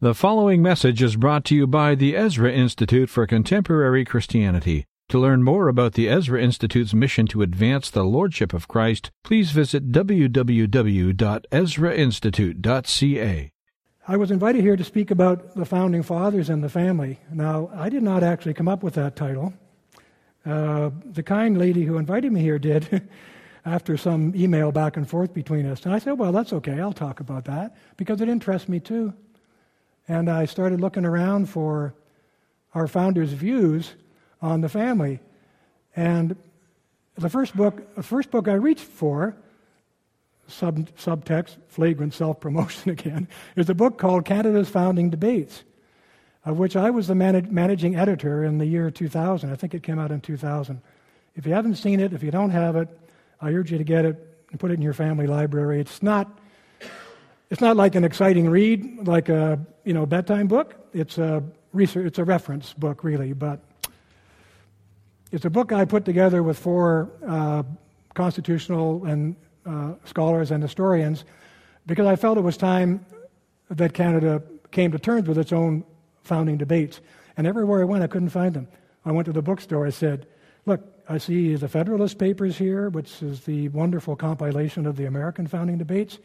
The following message is brought to you by the Ezra Institute for Contemporary Christianity. To learn more about the Ezra Institute's mission to advance the Lordship of Christ, please visit www.ezrainstitute.ca. I was invited here to speak about the founding fathers and the family. Now, I did not actually come up with that title. Uh, the kind lady who invited me here did after some email back and forth between us. And I said, well, that's okay, I'll talk about that because it interests me too. And I started looking around for our founders' views on the family. And the first book, the first book I reached for, sub, subtext, flagrant self promotion again, is a book called Canada's Founding Debates, of which I was the managing editor in the year 2000. I think it came out in 2000. If you haven't seen it, if you don't have it, I urge you to get it and put it in your family library. It's not it's not like an exciting read, like a you know bedtime book. It's a research, it's a reference book, really. But it's a book I put together with four uh, constitutional and uh, scholars and historians because I felt it was time that Canada came to terms with its own founding debates. And everywhere I went, I couldn't find them. I went to the bookstore. I said, "Look, I see the Federalist Papers here, which is the wonderful compilation of the American founding debates."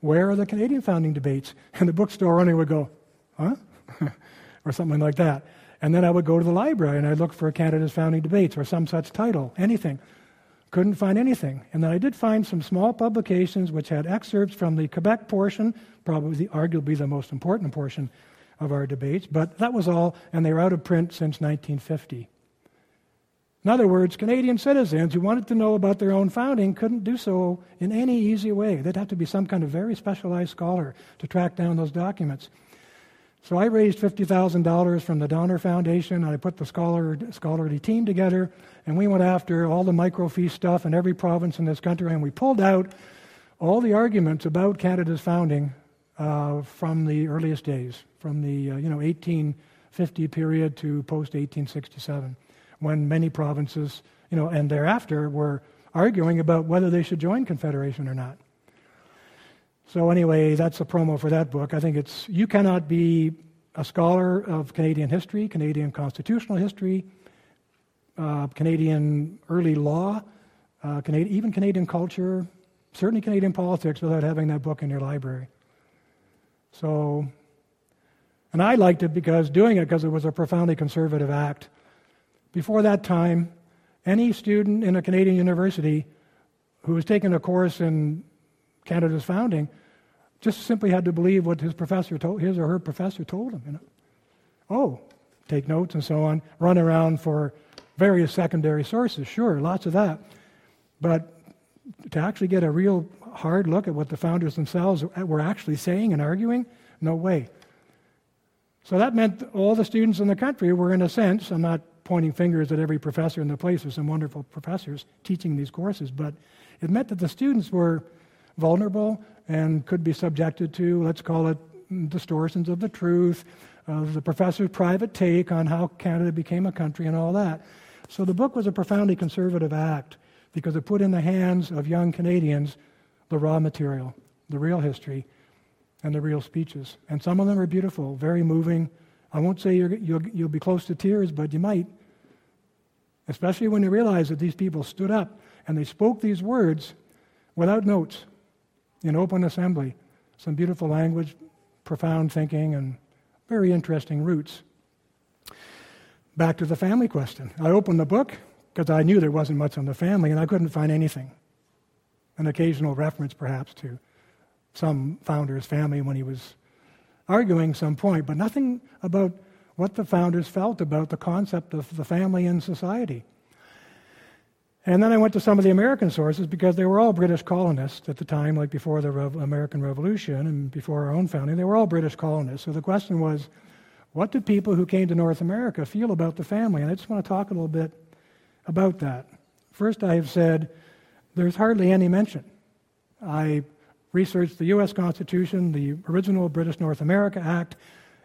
Where are the Canadian founding debates? And the bookstore owner would go, Huh? or something like that. And then I would go to the library and I'd look for Canada's founding debates or some such title, anything. Couldn't find anything. And then I did find some small publications which had excerpts from the Quebec portion, probably the, arguably the most important portion of our debates, but that was all, and they were out of print since 1950. In other words, Canadian citizens who wanted to know about their own founding couldn't do so in any easy way. They'd have to be some kind of very specialized scholar to track down those documents. So I raised $50,000 from the Donner Foundation, and I put the scholar, scholarly team together, and we went after all the microfiche stuff in every province in this country, and we pulled out all the arguments about Canada's founding uh, from the earliest days, from the uh, you know 1850 period to post 1867 when many provinces, you know, and thereafter were arguing about whether they should join Confederation or not. So anyway, that's a promo for that book. I think it's you cannot be a scholar of Canadian history, Canadian constitutional history, uh, Canadian early law, uh, Canadian, even Canadian culture, certainly Canadian politics without having that book in your library. So, and I liked it because doing it because it was a profoundly conservative act before that time, any student in a Canadian university who was taking a course in Canada's founding just simply had to believe what his professor told his or her professor told him. You know? Oh, take notes and so on. Run around for various secondary sources, sure, lots of that. But to actually get a real hard look at what the founders themselves were actually saying and arguing, no way. So that meant all the students in the country were, in a sense, I'm not pointing fingers at every professor in the place. There's some wonderful professors teaching these courses, but it meant that the students were vulnerable and could be subjected to, let's call it, distortions of the truth, of the professor's private take on how Canada became a country and all that. So the book was a profoundly conservative act because it put in the hands of young Canadians the raw material, the real history, and the real speeches. And some of them are beautiful, very moving. I won't say you will you'll be close to tears, but you might. Especially when you realize that these people stood up and they spoke these words without notes in open assembly. Some beautiful language, profound thinking, and very interesting roots. Back to the family question. I opened the book because I knew there wasn't much on the family and I couldn't find anything. An occasional reference, perhaps, to some founder's family when he was arguing some point, but nothing about what the founders felt about the concept of the family in society. And then I went to some of the American sources because they were all British colonists at the time, like before the American Revolution and before our own founding. They were all British colonists. So the question was, what did people who came to North America feel about the family? And I just want to talk a little bit about that. First, I have said there's hardly any mention. I researched the U.S. Constitution, the original British North America Act,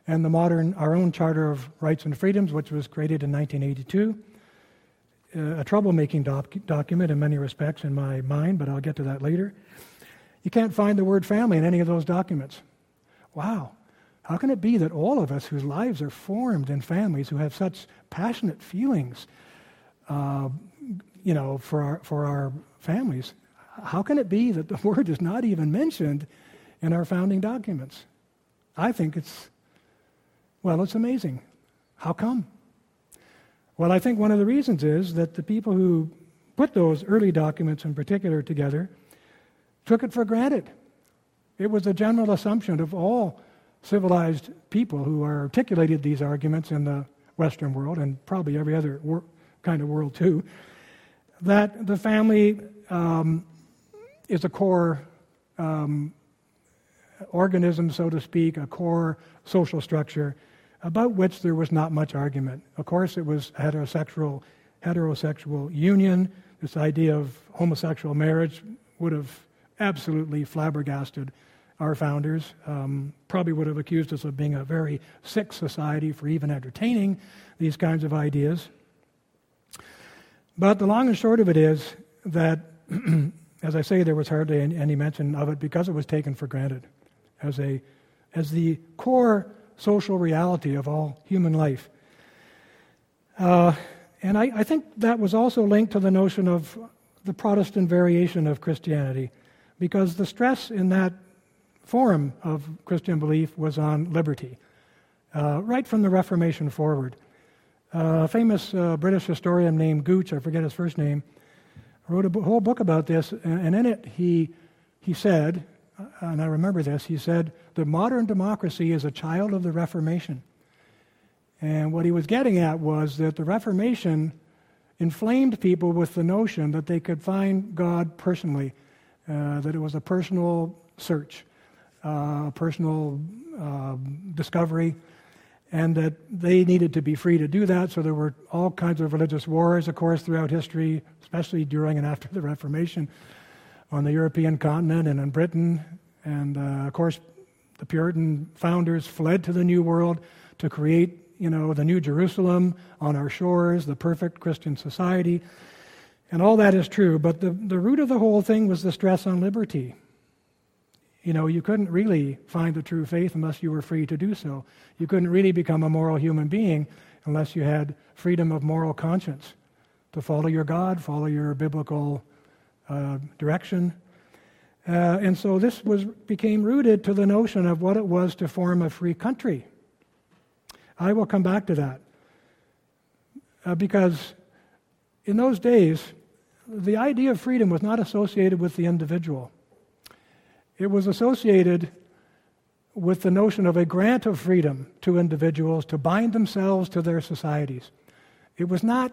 and the modern, our own Charter of Rights and Freedoms, which was created in 1982. Uh, a troublemaking doc- document in many respects in my mind, but I'll get to that later. You can't find the word family in any of those documents. Wow. How can it be that all of us whose lives are formed in families who have such passionate feelings, uh, you know, for our, for our families, how can it be that the word is not even mentioned in our founding documents? I think it's, well, it's amazing. How come? Well, I think one of the reasons is that the people who put those early documents in particular together took it for granted. It was a general assumption of all civilized people who articulated these arguments in the Western world and probably every other wor- kind of world too, that the family um, is a core um, organism, so to speak, a core social structure about which there was not much argument. Of course, it was heterosexual, heterosexual union. This idea of homosexual marriage would have absolutely flabbergasted our founders. Um, probably would have accused us of being a very sick society for even entertaining these kinds of ideas. But the long and short of it is that, as I say, there was hardly any mention of it because it was taken for granted as, a, as the core social reality of all human life. Uh, and I, I think that was also linked to the notion of the Protestant variation of Christianity, because the stress in that form of Christian belief was on liberty, uh, right from the Reformation forward. Uh, a famous uh, British historian named Gooch, I forget his first name, wrote a whole book about this, and in it he, he said, uh, and I remember this, he said, the modern democracy is a child of the Reformation. And what he was getting at was that the Reformation inflamed people with the notion that they could find God personally, uh, that it was a personal search uh, personal uh, discovery, and that they needed to be free to do that. So there were all kinds of religious wars, of course, throughout history, especially during and after the Reformation on the European continent and in Britain. And uh, of course, the Puritan founders fled to the New World to create, you know, the New Jerusalem on our shores, the perfect Christian society. And all that is true, but the, the root of the whole thing was the stress on liberty you know, you couldn't really find the true faith unless you were free to do so. You couldn't really become a moral human being unless you had freedom of moral conscience to follow your God, follow your biblical uh, direction. Uh, and so this was, became rooted to the notion of what it was to form a free country. I will come back to that. Uh, because in those days, the idea of freedom was not associated with the individual. It was associated with the notion of a grant of freedom to individuals to bind themselves to their societies. It was not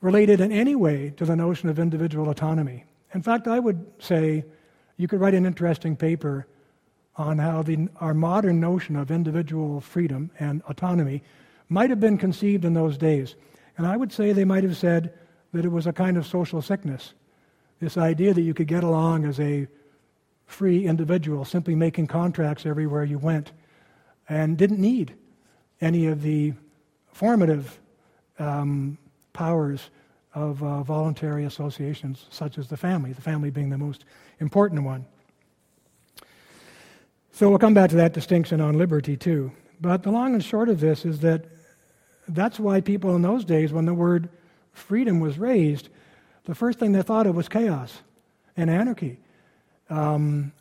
related in any way to the notion of individual autonomy. In fact, I would say you could write an interesting paper on how the, our modern notion of individual freedom and autonomy might have been conceived in those days. And I would say they might have said that it was a kind of social sickness. This idea that you could get along as a free individual, simply making contracts everywhere you went, and didn't need any of the formative um, powers of uh, voluntary associations, such as the family, the family being the most important one. So we'll come back to that distinction on liberty, too. But the long and short of this is that that's why people in those days, when the word freedom was raised, the first thing they thought of was chaos and anarchy. Um,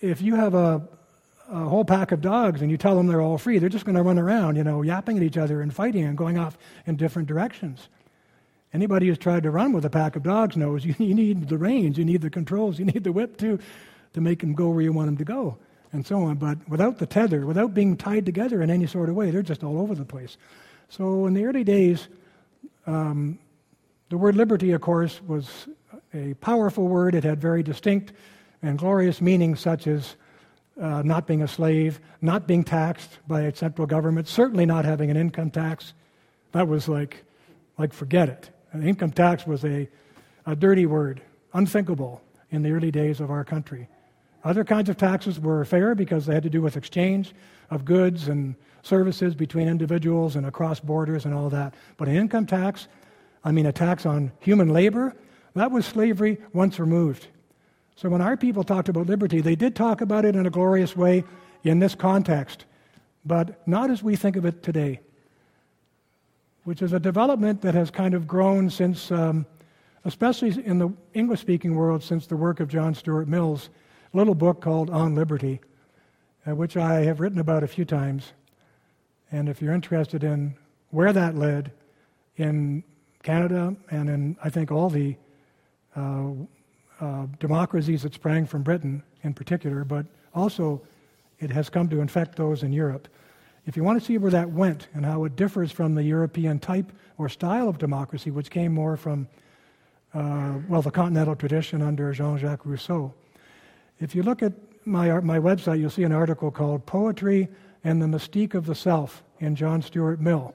if you have a, a whole pack of dogs and you tell them they're all free, they're just going to run around, you know, yapping at each other and fighting and going off in different directions. Anybody who's tried to run with a pack of dogs knows you, you need the reins, you need the controls, you need the whip too to make them go where you want them to go, and so on. But without the tether, without being tied together in any sort of way, they're just all over the place. So in the early days, um, the word liberty, of course, was a powerful word. It had very distinct and glorious meanings such as uh, not being a slave, not being taxed by a central government, certainly not having an income tax. That was like, like forget it. An income tax was a, a dirty word, unthinkable in the early days of our country. Other kinds of taxes were fair because they had to do with exchange of goods and services between individuals and across borders and all that. But an income tax, I mean a tax on human labor, that was slavery once removed. So when our people talked about liberty, they did talk about it in a glorious way in this context, but not as we think of it today, which is a development that has kind of grown since, um, especially in the English speaking world, since the work of John Stuart Mill's little book called On Liberty, uh, which I have written about a few times. And if you're interested in where that led in Canada and in, I think, all the uh, uh, democracies that sprang from Britain in particular, but also it has come to infect those in Europe. If you want to see where that went and how it differs from the European type or style of democracy, which came more from, uh, well, the continental tradition under Jean Jacques Rousseau, if you look at my, my website, you'll see an article called Poetry and the Mystique of the Self in John Stuart Mill,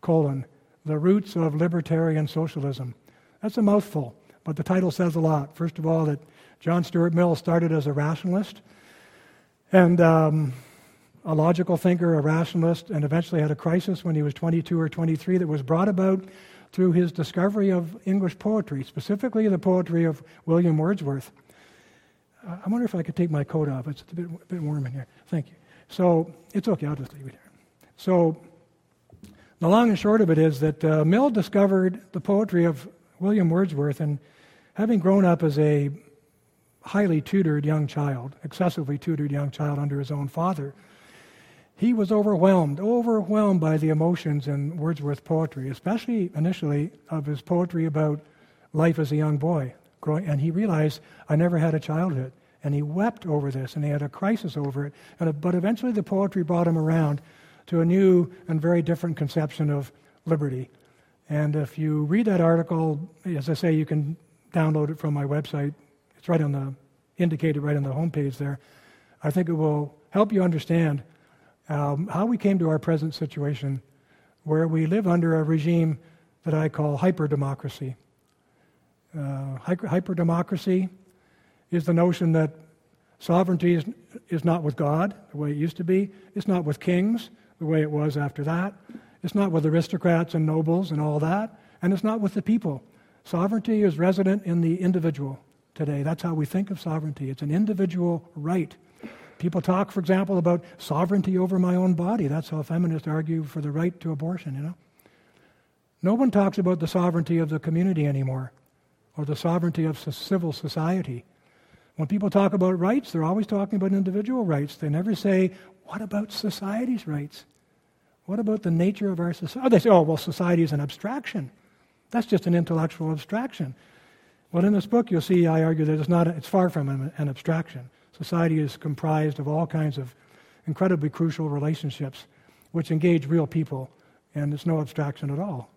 colon, The Roots of Libertarian Socialism. That's a mouthful, but the title says a lot. First of all, that John Stuart Mill started as a rationalist and um, a logical thinker, a rationalist, and eventually had a crisis when he was 22 or 23 that was brought about through his discovery of English poetry, specifically the poetry of William Wordsworth. I wonder if I could take my coat off. It's a bit, a bit warm in here. Thank you. So it's okay. I'll just leave it here. So the long and short of it is that uh, Mill discovered the poetry of William Wordsworth, and having grown up as a highly tutored young child, excessively tutored young child under his own father, he was overwhelmed, overwhelmed by the emotions in Wordsworth's poetry, especially initially of his poetry about life as a young boy and he realized I never had a childhood. And he wept over this, and he had a crisis over it. But eventually, the poetry brought him around to a new and very different conception of liberty. And if you read that article, as I say, you can download it from my website. It's right on the indicated right on the homepage there. I think it will help you understand um, how we came to our present situation, where we live under a regime that I call hyper democracy. Uh, hyper democracy is the notion that sovereignty is, is not with God, the way it used to be. It's not with kings, the way it was after that. It's not with aristocrats and nobles and all that. And it's not with the people. Sovereignty is resident in the individual today. That's how we think of sovereignty. It's an individual right. People talk, for example, about sovereignty over my own body. That's how feminists argue for the right to abortion, you know. No one talks about the sovereignty of the community anymore or the sovereignty of civil society. When people talk about rights, they're always talking about individual rights. They never say, what about society's rights? What about the nature of our society? Oh, they say, oh, well, society is an abstraction. That's just an intellectual abstraction. Well, in this book, you'll see I argue that it's, not, it's far from an, abstraction. Society is comprised of all kinds of incredibly crucial relationships which engage real people, and it's no abstraction at all.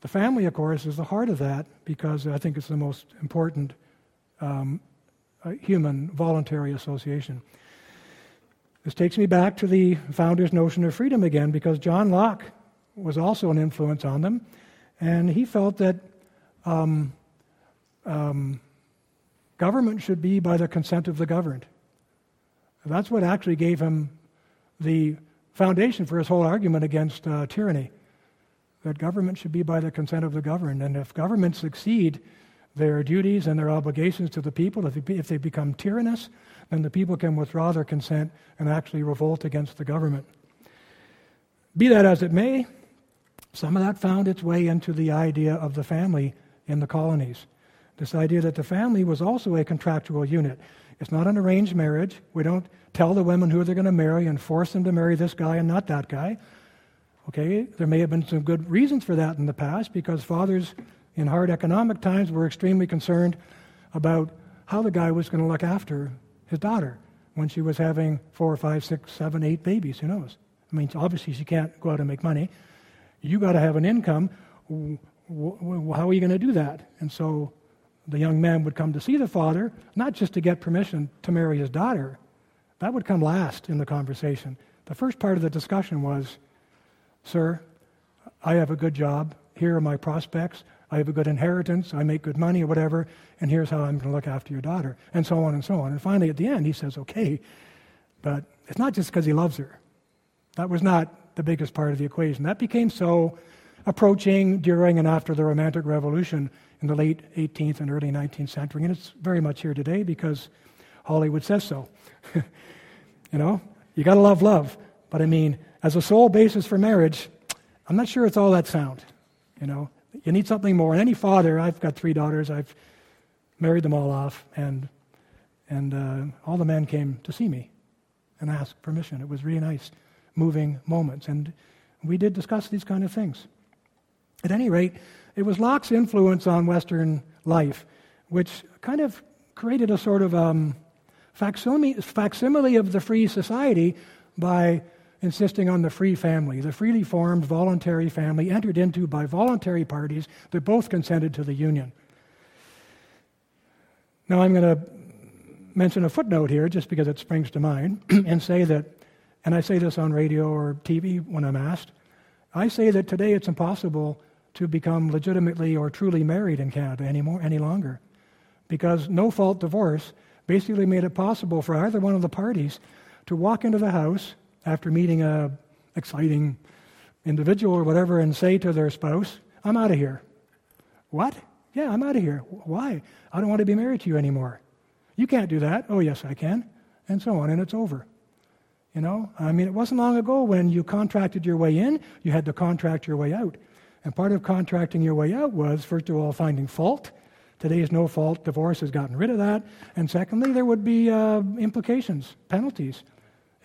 The family, of course, is the heart of that because I think it's the most important um, uh, human voluntary association. This takes me back to the founder's notion of freedom again because John Locke was also an influence on them, and he felt that um, um, government should be by the consent of the governed. That's what actually gave him the foundation for his whole argument against uh, tyranny that government should be by the consent of the governed. And if governments exceed their duties and their obligations to the people, if they become tyrannous, then the people can withdraw their consent and actually revolt against the government. Be that as it may, some of that found its way into the idea of the family in the colonies. This idea that the family was also a contractual unit. It's not an arranged marriage. We don't tell the women who they're going to marry and force them to marry this guy and not that guy. Okay, there may have been some good reasons for that in the past because fathers in hard economic times were extremely concerned about how the guy was going to look after his daughter when she was having four, five, six, seven, eight babies. Who knows? I mean, obviously she can't go out and make money. You got to have an income. How are you going to do that? And so the young man would come to see the father, not just to get permission to marry his daughter. That would come last in the conversation. The first part of the discussion was Sir, I have a good job. Here are my prospects. I have a good inheritance. I make good money or whatever. And here's how I'm going to look after your daughter. And so on and so on. And finally, at the end, he says, Okay. But it's not just because he loves her. That was not the biggest part of the equation. That became so approaching during and after the Romantic Revolution in the late 18th and early 19th century. And it's very much here today because Hollywood says so. You know, you got to love love. But I mean, as a sole basis for marriage, I'm not sure it's all that sound. You know, you need something more. And any father, I've got three daughters, I've married them all off, and, and uh, all the men came to see me and ask permission. It was really nice, moving moments. And we did discuss these kind of things. At any rate, it was Locke's influence on Western life which kind of created a sort of um, facsimile, facsimile of the free society by insisting on the free family, the freely formed voluntary family entered into by voluntary parties that both consented to the union. Now, I'm going to mention a footnote here just because it springs to mind and say that, and I say this on radio or TV when I'm asked, I say that today it's impossible to become legitimately or truly married in Canada anymore, any longer because no fault divorce basically made it possible for either one of the parties to walk into the house after meeting a exciting individual or whatever and say to their spouse, I'm out of here. What? Yeah, I'm out of here. Why? I don't want to be married to you anymore. You can't do that. Oh, yes, I can. And so on, and it's over. You know, I mean, it wasn't long ago when you contracted your way in, you had to contract your way out. And part of contracting your way out was, first of all, finding fault Today's no fault divorce has gotten rid of that. And secondly, there would be uh, implications, penalties,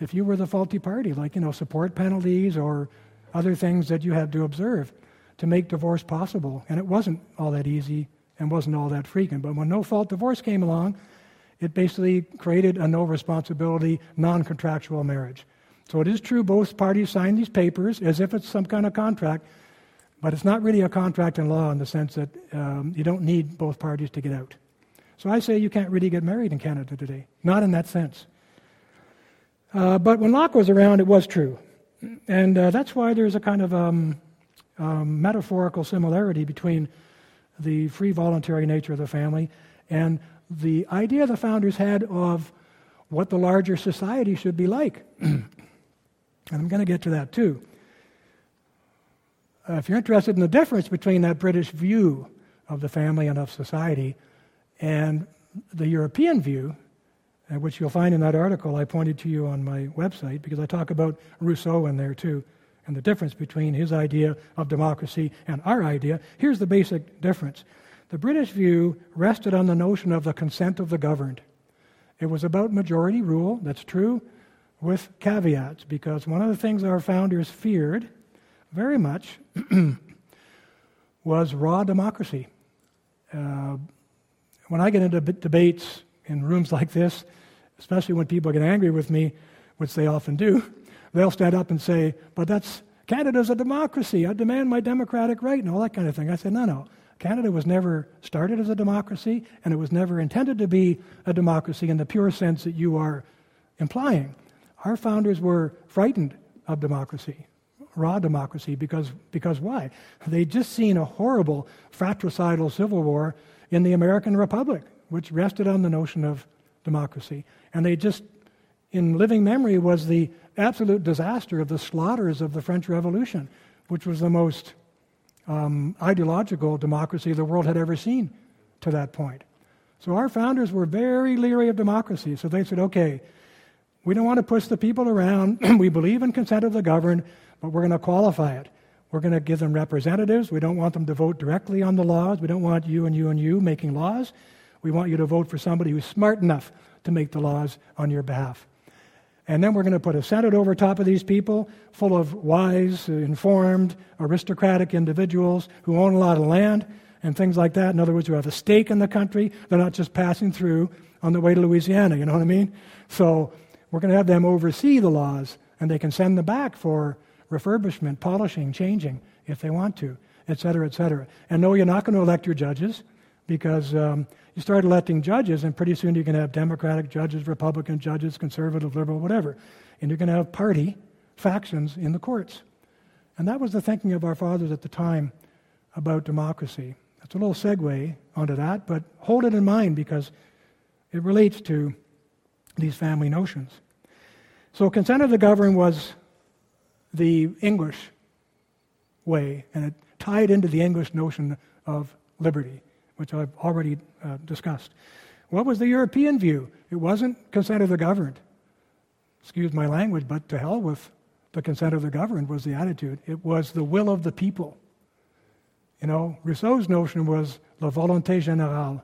if you were the faulty party, like, you know, support penalties or other things that you had to observe to make divorce possible. And it wasn't all that easy and wasn't all that frequent. But when no fault divorce came along, it basically created a no responsibility, non contractual marriage. So it is true both parties signed these papers as if it's some kind of contract, but it's not really a contract in law in the sense that um, you don't need both parties to get out. So I say you can't really get married in Canada today, not in that sense. Uh, but when Locke was around, it was true. And uh, that's why there's a kind of um, um, metaphorical similarity between the free voluntary nature of the family and the idea the founders had of what the larger society should be like. and I'm going to get to that too uh, if you're interested in the difference between that British view of the family and of society and the European view, uh, which you'll find in that article I pointed to you on my website, because I talk about Rousseau in there too, and the difference between his idea of democracy and our idea. Here's the basic difference the British view rested on the notion of the consent of the governed. It was about majority rule, that's true, with caveats, because one of the things our founders feared very much was raw democracy. Uh, when I get into debates in rooms like this, especially when people get angry with me, which they often do, they'll stand up and say, But that's Canada's a democracy. I demand my democratic right, and all that kind of thing. I said, No, no. Canada was never started as a democracy, and it was never intended to be a democracy in the pure sense that you are implying. Our founders were frightened of democracy raw democracy because, because why? They'd just seen a horrible fratricidal civil war in the American Republic, which rested on the notion of democracy. And they just, in living memory, was the absolute disaster of the slaughters of the French Revolution, which was the most um, ideological democracy the world had ever seen to that point. So our founders were very leery of democracy. So they said, okay, we don't want to push the people around. we believe in consent of the governed but we're going to qualify it. We're going to give them representatives. We don't want them to vote directly on the laws. We don't want you and you and you making laws. We want you to vote for somebody who's smart enough to make the laws on your behalf. And then we're going to put a Senate over top of these people, full of wise, informed, aristocratic individuals who own a lot of land and things like that. In other words, who have a stake in the country. They're not just passing through on the way to Louisiana, you know what I mean? So we're going to have them oversee the laws, and they can send them back for refurbishment, polishing, changing if they want to, et cetera, et cetera. And no, you're not going to elect your judges because um, you start electing judges, and pretty soon you're going to have Democratic judges, Republican judges, conservative, liberal, whatever. And you're going to have party factions in the courts. And that was the thinking of our fathers at the time about democracy. That's a little segue onto that, but hold it in mind because it relates to these family notions. So, consent of the governed was the English way, and it tied into the English notion of liberty, which I've already uh, discussed. What was the European view? It wasn't consent of the governed. excuse my language, but to hell with the consent of the governed was the attitude. It was the will of the people. You know, Rousseau's notion was la volonté générale.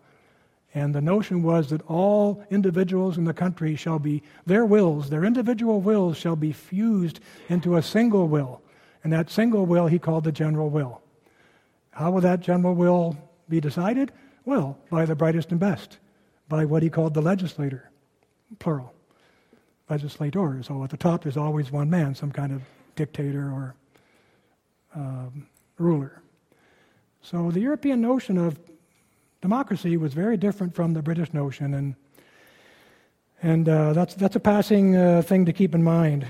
And the notion was that all individuals in the country shall be, their wills, their individual wills shall be fused into a single will. And that single will he called the general will. How will that general will be decided? Well, by the brightest and best, by what he called the legislator, plural legislators. So at the top, there's always one man, some kind of dictator or um, ruler. So the European notion of democracy was very different from the British notion, and and uh, that's that's a passing uh, thing to keep in mind.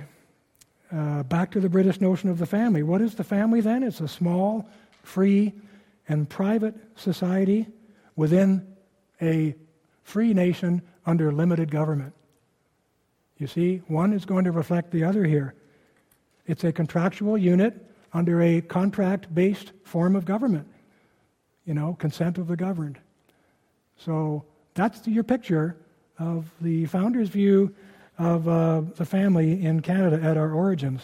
Uh, back to the British notion of the family. What is the family then? It's a small, free, and private society within a free nation under limited government. You see, one is going to reflect the other here. It's a contractual unit under a contract based form of government, you know, consent of the governed. So that's your picture of the founder's view of uh, the family in Canada at our origins.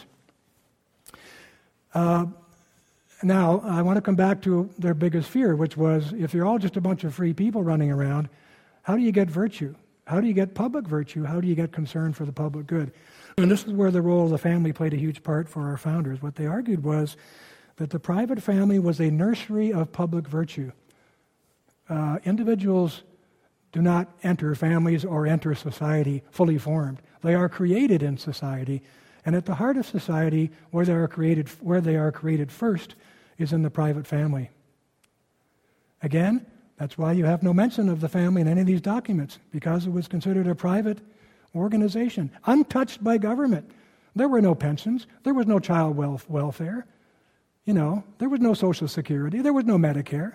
Uh, now, I want to come back to their biggest fear, which was if you're all just a bunch of free people running around, how do you get virtue? How do you get public virtue? How do you get concern for the public good? And this is where the role of the family played a huge part for our founders. What they argued was that the private family was a nursery of public virtue. Uh, individuals do not enter families or enter society fully formed. They are created in society, and at the heart of society, where they are created, where they are created first, is in the private family. Again, that's why you have no mention of the family in any of these documents, because it was considered a private organization, untouched by government. There were no pensions, there was no child welfare, you know, there was no Social Security, there was no Medicare.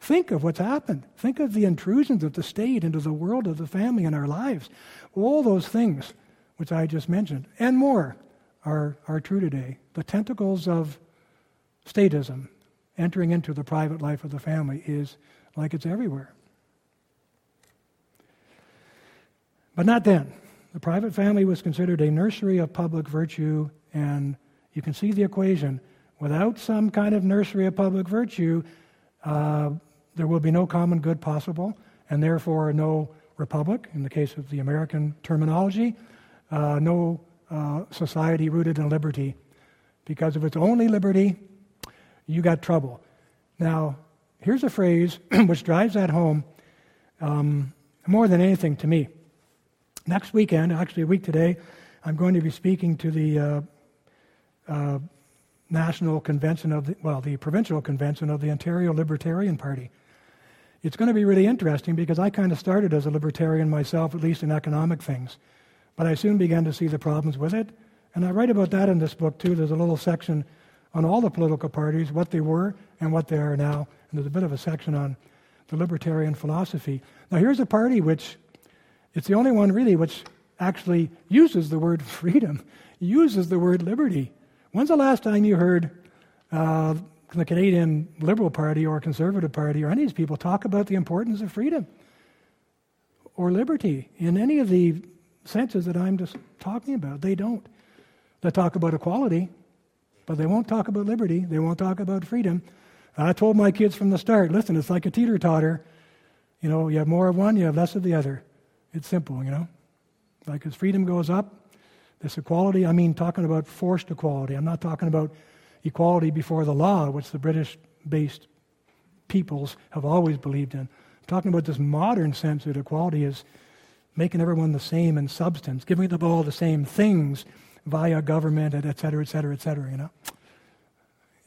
Think of what's happened. Think of the intrusions of the state into the world of the family and our lives. All those things which I just mentioned, and more, are, are true today. The tentacles of statism entering into the private life of the family is like it's everywhere. But not then. The private family was considered a nursery of public virtue, and you can see the equation. Without some kind of nursery of public virtue, uh, there will be no common good possible, and therefore no republic, in the case of the American terminology, uh, no uh, society rooted in liberty. Because if it's only liberty, you got trouble. Now, here's a phrase which drives that home um, more than anything to me. Next weekend, actually a week today, I'm going to be speaking to the uh, uh, national convention of the, well, the provincial convention of the Ontario Libertarian Party. It's going to be really interesting because I kind of started as a libertarian myself, at least in economic things. But I soon began to see the problems with it. And I write about that in this book, too. There's a little section on all the political parties, what they were and what they are now. And there's a bit of a section on the libertarian philosophy. Now, here's a party which, it's the only one really which actually uses the word freedom, uses the word liberty. When's the last time you heard uh, the Canadian Liberal Party or Conservative Party or any of these people talk about the importance of freedom or liberty in any of the senses that I'm just talking about? They don't. They talk about equality, but they won't talk about liberty. They won't talk about freedom. I told my kids from the start listen, it's like a teeter totter. You know, you have more of one, you have less of the other. It's simple, you know. Like as freedom goes up, this equality, I mean, talking about forced equality. I'm not talking about equality before the law, which the British based peoples have always believed in. I'm talking about this modern sense that equality is making everyone the same in substance, giving them all the same things via government, et cetera, et cetera, et cetera, you know.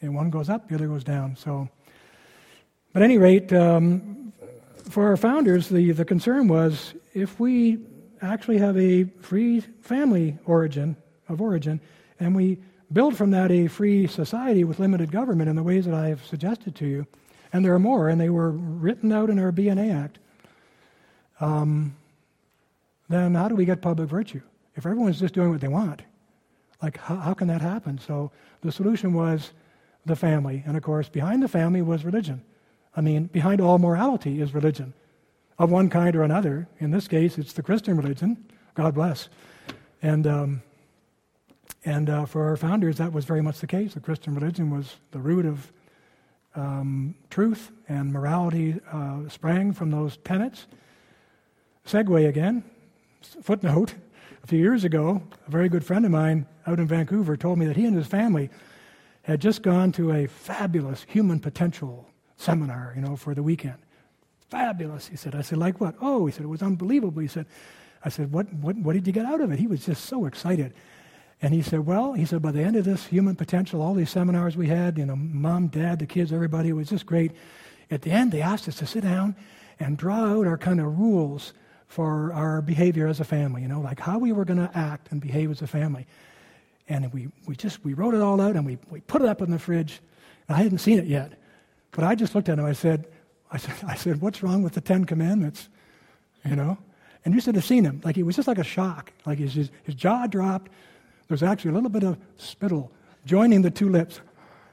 And one goes up, the other goes down. So, but at any rate, um, for our founders, the, the concern was if we actually have a free family origin of origin, and we build from that a free society with limited government in the ways that I have suggested to you, and there are more, and they were written out in our BNA Act. Um, then how do we get public virtue? If everyone's just doing what they want, like, how, how can that happen? So the solution was the family. And of course, behind the family was religion. I mean, behind all morality is religion of one kind or another. In this case, it's the Christian religion. God bless. And um, And uh, for our founders, that was very much the case. The Christian religion was the root of um, truth and morality uh, sprang from those tenets. Segue again, footnote. A few years ago, a very good friend of mine out in Vancouver told me that he and his family had just gone to a fabulous human potential seminar, you know, for the weekend. Fabulous, he said. I said, like what? Oh, he said, it was unbelievable. He said, I said, what, what, what did you get out of it? He was just so excited. And he said, well, he said, by the end of this human potential, all these seminars we had, you know, mom, dad, the kids, everybody, it was just great. At the end, they asked us to sit down and draw out our kind of rules for our behavior as a family, you know, like how we were going to act and behave as a family. And we, we just, we wrote it all out and we, we put it up in the fridge. And I hadn't seen it yet. But I just looked at him. I said, I said, I said, what's wrong with the Ten Commandments? You know? And you should have seen him. Like it was just like a shock. Like his, his, his jaw dropped. There's actually a little bit of spittle joining the two lips,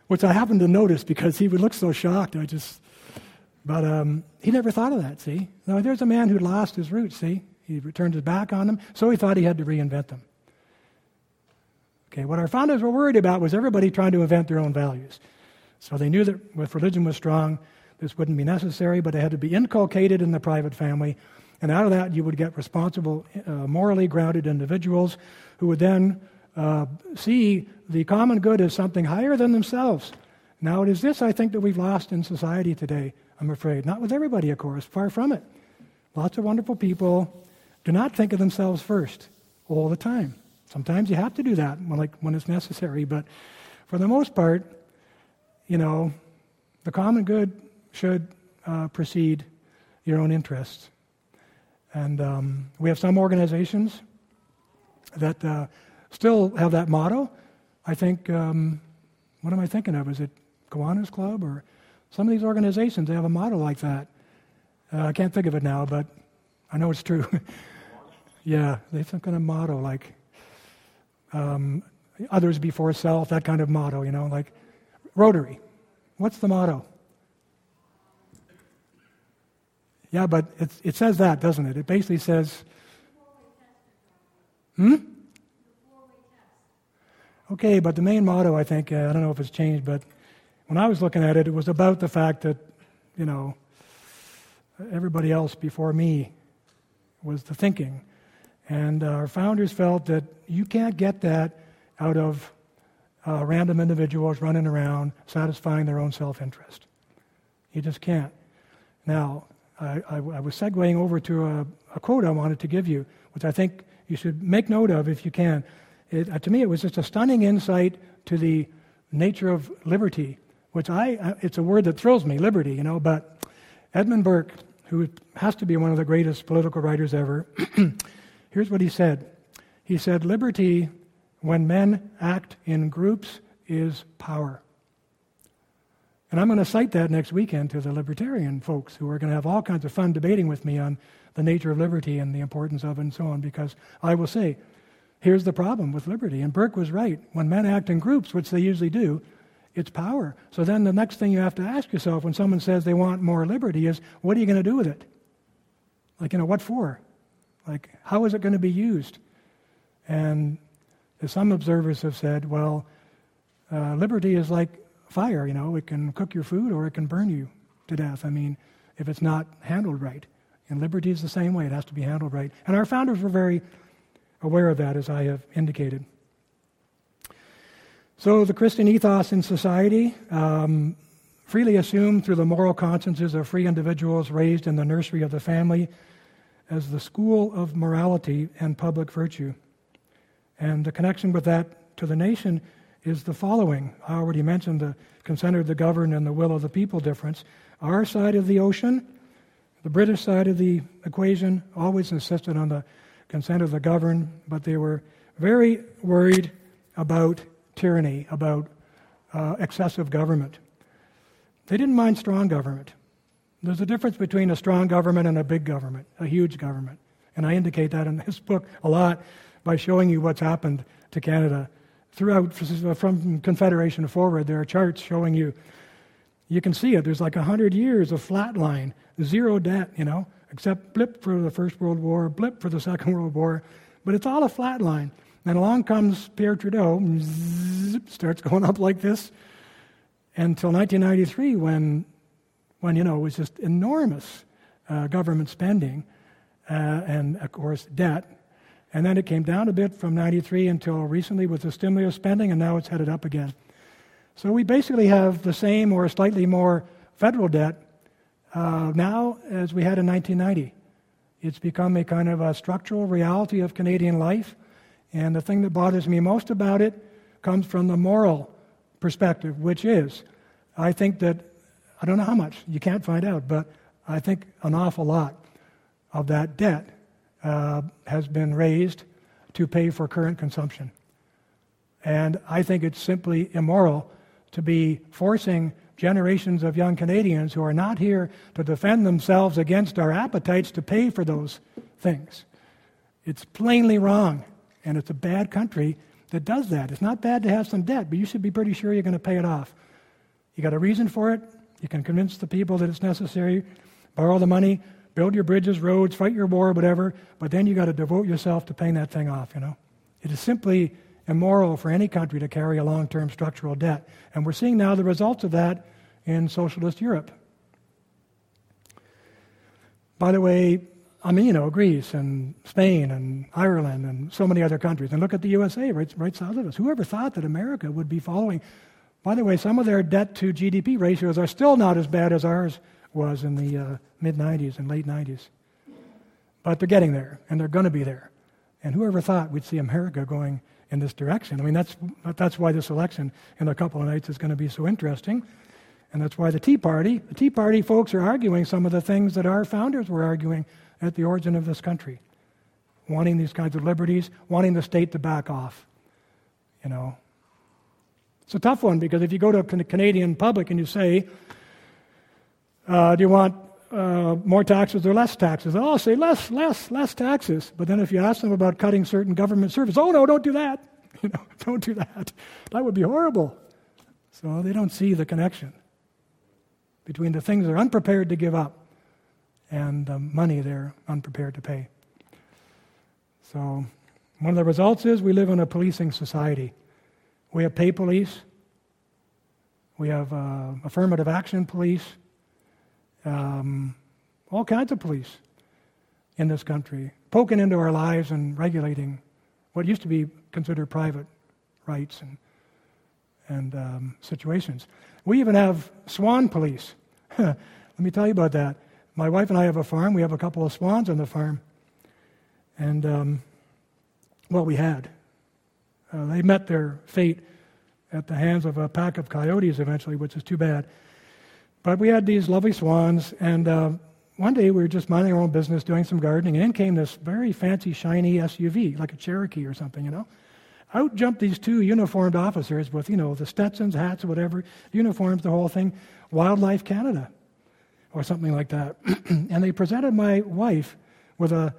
which I happened to notice because he would look so shocked. I just, but um, he never thought of that, see? Now, there's a man who lost his roots, see? He turned his back on them, so he thought he had to reinvent them. Okay, what our founders were worried about was everybody trying to invent their own values. So they knew that if religion was strong, this wouldn't be necessary, but it had to be inculcated in the private family. And out of that, you would get responsible, uh, morally grounded individuals who would then uh, see the common good as something higher than themselves. Now, it is this, I think, that we've lost in society today, I'm afraid. Not with everybody, of course, far from it. Lots of wonderful people do not think of themselves first all the time. Sometimes you have to do that when, like, when it's necessary, but for the most part, you know, the common good should uh, precede your own interests. And um, we have some organizations that uh, still have that motto. I think, um, what am I thinking of? Is it Kiwanis Club or some of these organizations? They have a motto like that. Uh, I can't think of it now, but I know it's true. yeah, they have some kind of motto like um, others before self, that kind of motto, you know, like Rotary. What's the motto? Yeah, but it says that, doesn't it? It basically says, hmm? Okay, but the main motto, I think, uh, I don't know if it's changed, but when I was looking at it, it was about the fact that, you know, everybody else before me was the thinking. And uh, our founders felt that you can't get that out of uh, random individuals running around satisfying their own self interest. You just can't. Now, I, I, I was segueing over to a, a, quote I wanted to give you, which I think you should make note of if you can. It, uh, to me, it was just a stunning insight to the nature of liberty, which I, it's a word that thrills me, liberty, you know, but Edmund Burke, who has to be one of the greatest political writers ever, here's what he said. He said, Liberty, when men act in groups, is power. And I'm going to cite that next weekend to the libertarian folks who are going to have all kinds of fun debating with me on the nature of liberty and the importance of it and so on, because I will say, Here's the problem with liberty. And Burke was right. When men act in groups, which they usually do, it's power. So then the next thing you have to ask yourself when someone says they want more liberty is, what are you going to do with it? Like, you know, what for? Like, how is it going to be used? And some observers have said, well, uh, liberty is like fire, you know, it can cook your food or it can burn you to death. I mean, if it's not handled right. And liberty is the same way, it has to be handled right. And our founders were very aware of that, as I have indicated. So, the Christian ethos in society, um, freely assumed through the moral consciences of free individuals raised in the nursery of the family as the school of morality and public virtue. And the connection with that to the nation is the following. I already mentioned the consent of the governed and the will of the people difference. Our side of the ocean, the British side of the equation, always insisted on the consent of the governed, but they were very worried about tyranny, about uh, excessive government. They didn't mind strong government. There's a difference between a strong government and a big government, a huge government. And I indicate that in this book a lot by showing you what's happened to Canada. Throughout, from Confederation forward, there are charts showing you, you can see it. There's like 100 years of flat line, zero debt, you know except blip for the First World War, blip for the Second World War, but it's all a flat line. Then along comes Pierre Trudeau, zzz, starts going up like this until 1993 when, when you know, it was just enormous uh, government spending uh, and, of course, debt. And then it came down a bit from 93 until recently with the stimulus spending, and now it's headed up again. So we basically have the same or slightly more federal debt uh, now as we had in 1990. It's become a kind of a structural reality of Canadian life. And the thing that bothers me most about it comes from the moral perspective, which is I think that, I don't know how much, you can't find out, but I think an awful lot of that debt uh, has been raised to pay for current consumption. And I think it's simply immoral to be forcing generations of young Canadians who are not here to defend themselves against our appetites to pay for those things. It's plainly wrong, and it's a bad country that does that. It's not bad to have some debt, but you should be pretty sure you're going to pay it off. You got a reason for it. You can convince the people that it's necessary, borrow the money, build your bridges, roads, fight your war, whatever, but then you got to devote yourself to paying that thing off, you know. It is simply immoral for any country to carry a long term structural debt. And we're seeing now the results of that in socialist Europe. By the way, I mean, you know, Greece and Spain and Ireland and so many other countries. And look at the USA right, right south of us. Whoever thought that America would be following? By the way, some of their debt to GDP ratios are still not as bad as ours was in the uh, mid 90s and late 90s. But they're getting there, and they're going to be there. And whoever thought we'd see America going in this direction. I mean, that's, that's why this election in a couple of nights is going to be so interesting. And that's why the Tea Party, the Tea Party folks are arguing some of the things that our founders were arguing at the origin of this country. Wanting these kinds of liberties, wanting the state to back off. You know. It's a tough one because if you go to a Canadian public and you say, uh, do you want uh, more taxes or less taxes? They'll all say less, less, less taxes. But then if you ask them about cutting certain government services, oh no, don't do that. You know, don't do that. That would be horrible. So they don't see the connection between the things they're unprepared to give up and the money they're unprepared to pay. So, one of the results is we live in a policing society. We have pay police, we have uh, affirmative action police, um, all kinds of police in this country, poking into our lives and regulating what used to be considered private rights and, and um, situations. We even have swan police. Let me tell you about that. My wife and I have a farm. We have a couple of swans on the farm. And, um, well, we had. Uh, they met their fate at the hands of a pack of coyotes eventually, which is too bad. But we had these lovely swans, and uh, one day we were just minding our own business, doing some gardening, and in came this very fancy, shiny SUV, like a Cherokee or something, you know. Out jumped these two uniformed officers with, you know, the Stetsons, hats, whatever, uniforms, the whole thing, Wildlife Canada, or something like that. and they presented my wife with a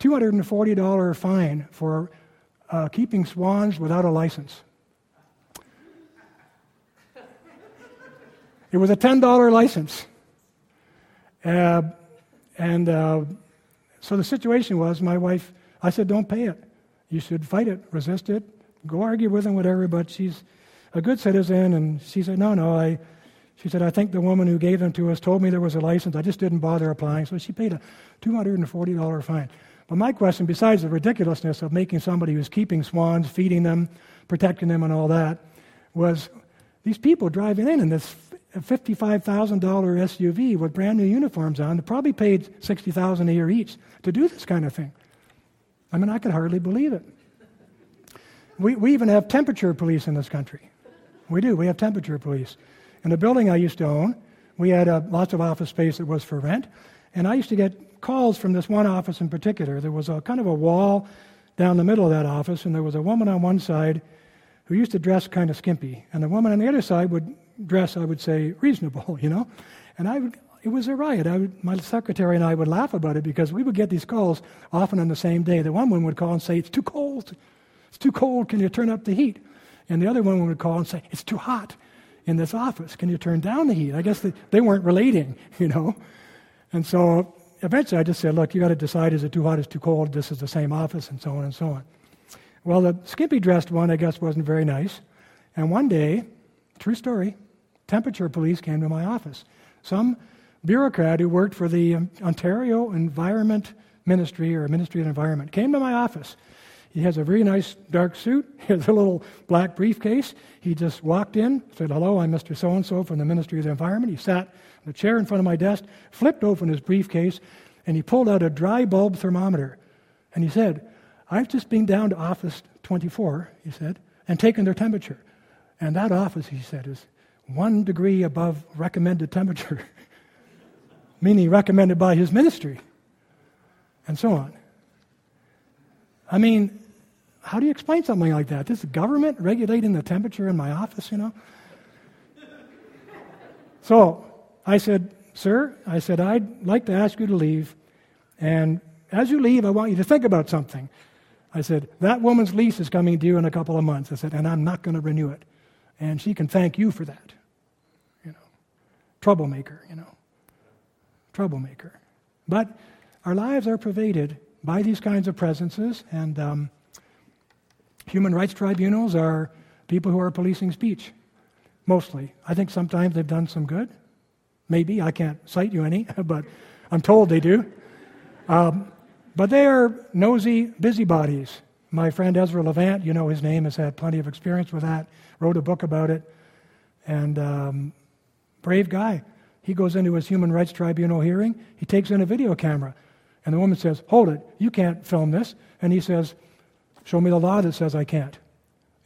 $240 fine for uh, keeping swans without a license. It was a $10 license. Uh, and uh, so the situation was my wife, I said, don't pay it. You should fight it, resist it, go argue with him, whatever, but she's a good citizen. And she said, no, no, I, she said, I think the woman who gave them to us told me there was a license. I just didn't bother applying. So she paid a $240 fine. But my question, besides the ridiculousness of making somebody who's keeping swans, feeding them, protecting them, and all that, was these people driving in in this $55,000 SUV with brand new uniforms on, they probably paid 60,000 a year each to do this kind of thing. I mean, I could hardly believe it. We, we even have temperature police in this country. We do. We have temperature police. In a building I used to own, we had uh, lots of office space that was for rent, and I used to get calls from this one office in particular. There was a kind of a wall down the middle of that office, and there was a woman on one side who used to dress kind of skimpy, and the woman on the other side would dress, I would say, reasonable, you know. And I would, it was a riot. Would, my secretary and I would laugh about it because we would get these calls often on the same day. The one woman would call and say, "It's too cold. It's too cold. Can you turn up the heat?" And the other woman would call and say, "It's too hot in this office. Can you turn down the heat?" I guess they, they weren't relating, you know. And so eventually, I just said, "Look, you got to decide: is it too hot? Is it too cold? This is the same office, and so on and so on." Well, the skimpy dressed one, I guess, wasn't very nice. And one day, true story, temperature police came to my office. Some bureaucrat who worked for the um, Ontario Environment Ministry or Ministry of Environment came to my office. He has a very nice dark suit. He has a little black briefcase. He just walked in, said, Hello, I'm Mr. So and so from the Ministry of the Environment. He sat in the chair in front of my desk, flipped open his briefcase, and he pulled out a dry bulb thermometer. And he said, I've just been down to Office 24, he said, and taken their temperature. And that office, he said, is one degree above recommended temperature, meaning recommended by his ministry, and so on. I mean, how do you explain something like that? This government regulating the temperature in my office, you know? so I said, Sir, I said, I'd like to ask you to leave. And as you leave, I want you to think about something. I said, That woman's lease is coming due in a couple of months. I said, And I'm not going to renew it. And she can thank you for that. You know, troublemaker, you know. Troublemaker. But our lives are pervaded by these kinds of presences, and um, human rights tribunals are people who are policing speech, mostly. I think sometimes they've done some good. Maybe. I can't cite you any, but I'm told they do. Um, but they are nosy busybodies. My friend Ezra Levant, you know his name, has had plenty of experience with that, wrote a book about it. And um, brave guy. He goes into his human rights tribunal hearing, he takes in a video camera. And the woman says, Hold it, you can't film this. And he says, Show me the law that says I can't.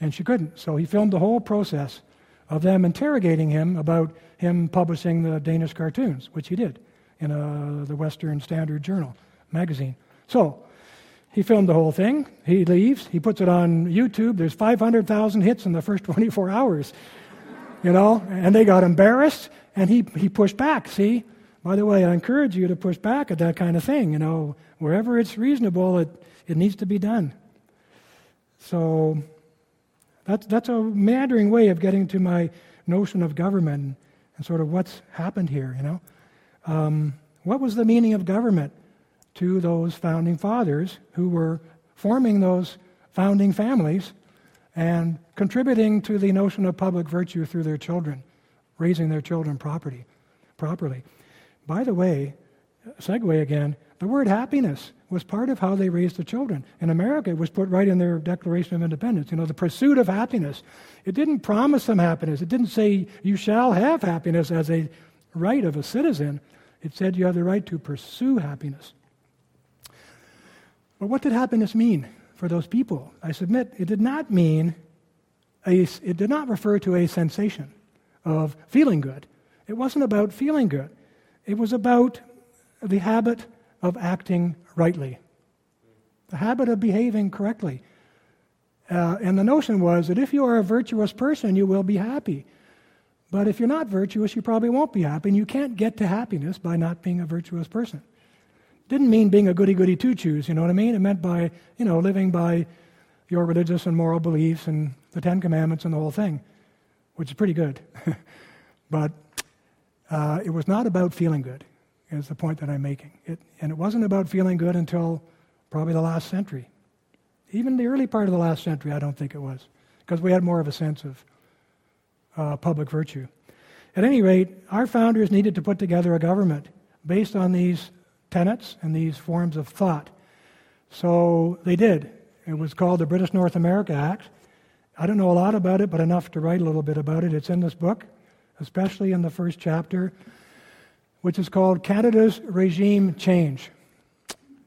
And she couldn't. So he filmed the whole process of them interrogating him about him publishing the Danish cartoons, which he did in a, the Western Standard Journal magazine. So he filmed the whole thing. He leaves. He puts it on YouTube. There's 500,000 hits in the first 24 hours, you know, and they got embarrassed and he, he pushed back. See, by the way, I encourage you to push back at that kind of thing. You know, wherever it's reasonable, it, it needs to be done. So that's, that's a meandering way of getting to my notion of government and sort of what's happened here, you know. Um, what was the meaning of government to those founding fathers who were forming those founding families and contributing to the notion of public virtue through their children, raising their children property, properly? By the way, segue again, the word happiness was part of how they raised the children. In America, it was put right in their Declaration of Independence. You know, the pursuit of happiness. It didn't promise them happiness. It didn't say you shall have happiness as a right of a citizen. It said you have the right to pursue happiness. But what did happiness mean for those people? I submit it did not mean a, it did not refer to a sensation of feeling good. It wasn't about feeling good. It was about the habit of acting rightly, the habit of behaving correctly. Uh, and the notion was that if you are a virtuous person, you will be happy. But if you're not virtuous, you probably won't be happy. And you can't get to happiness by not being a virtuous person. Didn't mean being a goody goody two shoes, you know what I mean? It meant by, you know, living by your religious and moral beliefs and the Ten Commandments and the whole thing, which is pretty good. but uh, it was not about feeling good, is the point that I'm making. It, and it wasn't about feeling good until probably the last century. Even the early part of the last century, I don't think it was, because we had more of a sense of uh, public virtue. At any rate, our founders needed to put together a government based on these tenets and these forms of thought. So they did. It was called the British North America Act. I don't know a lot about it, but enough to write a little bit about it. It's in this book especially in the first chapter, which is called Canada's Regime Change.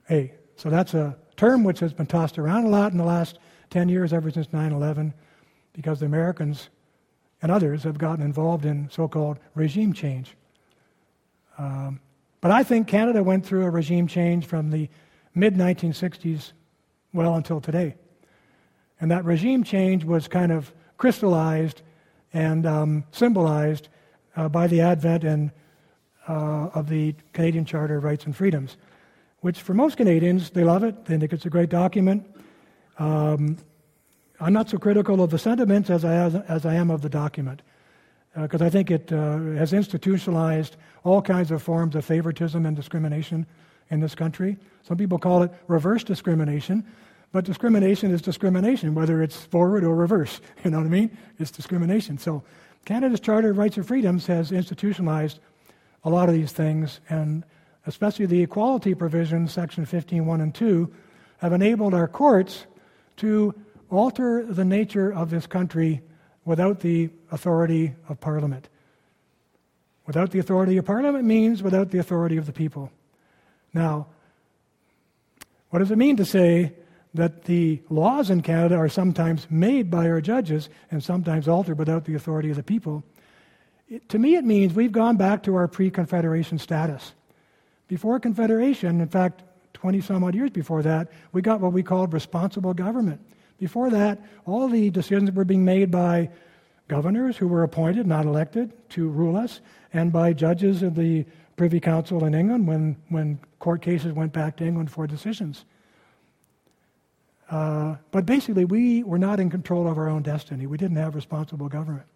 Hey, so that's a term which has been tossed around a lot in the last 10 years, ever since 9 11, because the Americans and others have gotten involved in so called regime change. Um, but I think Canada went through a regime change from the mid 1960s well until today. And that regime change was kind of crystallized and um, symbolized uh, by the advent and, uh, of the Canadian Charter of Rights and Freedoms, which for most Canadians, they love it. They think it's a great document. Um, I'm not so critical of the sentiments as I, as, as I am of the document, because uh, I think it uh, has institutionalized all kinds of forms of favoritism and discrimination in this country. Some people call it reverse discrimination, But discrimination is discrimination, whether it's forward or reverse. You know what I mean? It's discrimination. So Canada's Charter of Rights and Freedoms has institutionalized a lot of these things, and especially the equality provisions, section 15, 1 and 2, have enabled our courts to alter the nature of this country without the authority of Parliament. Without the authority of Parliament means without the authority of the people. Now, what does it mean to say that the laws in Canada are sometimes made by our judges and sometimes altered without the authority of the people? It, to me, it means we've gone back to our pre Confederation status. Before Confederation, in fact, 20 some odd years before that, we got what we called responsible government. Before that, all the decisions were being made by governors who were appointed, not elected, to rule us, and by judges of the Privy Council in England when, when court cases went back to England for decisions. Uh, but basically, we were not in control of our own destiny. We didn't have responsible government.